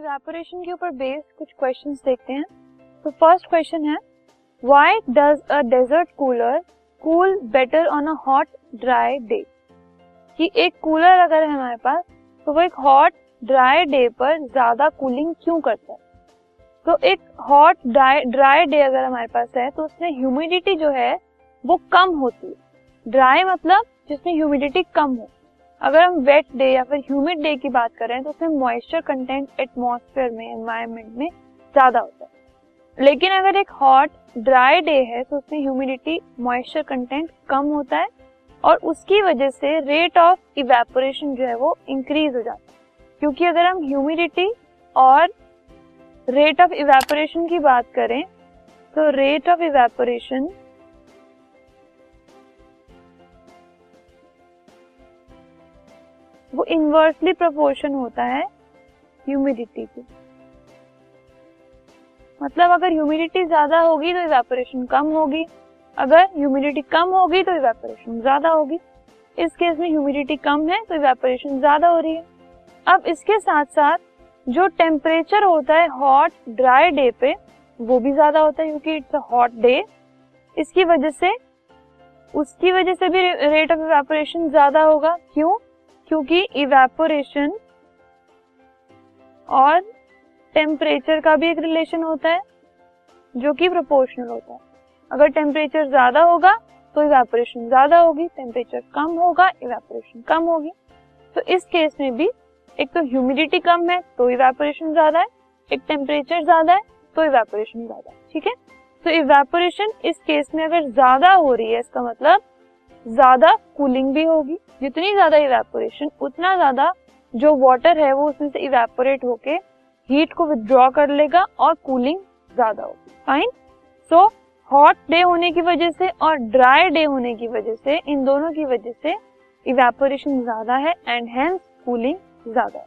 Evaporation के ऊपर based कुछ क्वेश्चंस देखते हैं। तो फ़र्स्ट क्वेश्चन है why does a desert cooler cool better on a hot dry day कि एक कूलर अगर है हमारे पास तो वो एक हॉट ड्राई डे पर ज़्यादा कूलिंग क्यों करता है? तो एक हॉट ड्राई ड्राई डे अगर हमारे पास है तो उसमें ह्यूमिडिटी जो है, वो कम होती है। ड्राई मतलब जिसमें ह्यूमिडिटी कम हो। अगर हम वेट डे या फिर ह्यूमिड डे की बात करें तो उसमें मॉइस्चर कंटेंट एटमॉस्फेयर में एनवायरमेंट में ज़्यादा होता है। लेकिन अगर एक हॉट ड्राई डे है तो उसमें ह्यूमिडिटी मॉइस्चर कंटेंट कम होता है और उसकी वजह से रेट ऑफ़ इवेपोरेशन जो है वो इंक्रीज हो जाता है। क्योंकि अगर हम ह्यूमिडिटी और रेट ऑफ़ इवेपोरेशन की बात करें तो रेट ऑफ़ इवेपोरेशन वो इनवर्सली प्रोपोर्शन होता है ह्यूमिडिटी की मतलब अगर ह्यूमिडिटी ज़्यादा होगी तो इवेपोरेशन कम होगी, अगर ह्यूमिडिटी कम होगी तो इवेपोरेशन ज़्यादा होगी। इस केस में ह्यूमिडिटी कम है तो इवेपोरेशन ज़्यादा हो रही है। अब इसके साथ साथ जो टेम्परेचर होता है हॉट ड्राई डे पे, वो भी ज़्यादा होता है क्योंकि इट्स अ हॉट डे इसकी वजह से, उसकी वजह से भी रेट ऑफ़ इवेपोरेशन ज़्यादा होगा। क्यों? क्योंकि इवेपोरेशन और टेम्परेचर का भी एक रिलेशन होता है, जो कि प्रोपोर्शनल होता है। अगर टेम्परेचर ज़्यादा होगा तो इवेपोरेशन ज़्यादा होगी टेम्परेचर कम होगा इवेपोरेशन कम होगी। तो इस केस में भी एक तो ह्यूमिडिटी कम है तो इवेपोरेशन ज़्यादा है, एक टेम्परेचर ज़्यादा है तो इवेपोरेशन ज़्यादा है, ठीक है? तो इवेपोरेशन इस केस में अगर ज़्यादा हो रही है, इसका मतलब ज़्यादा कूलिंग भी होगी, जितनी ज़्यादा इवेपोरेशन उतना ज़्यादा जो वाटर है वो उसमें से इवेपोरेट होके हीट को विदड्रॉ कर लेगा और कूलिंग ज़्यादा होगी। फाइन सो हॉट डे होने की वजह से और ड्राई डे होने की वजह से, इन दोनों की वजह से इवेपोरेशन ज़्यादा है एंड हेंस कूलिंग ज़्यादा है।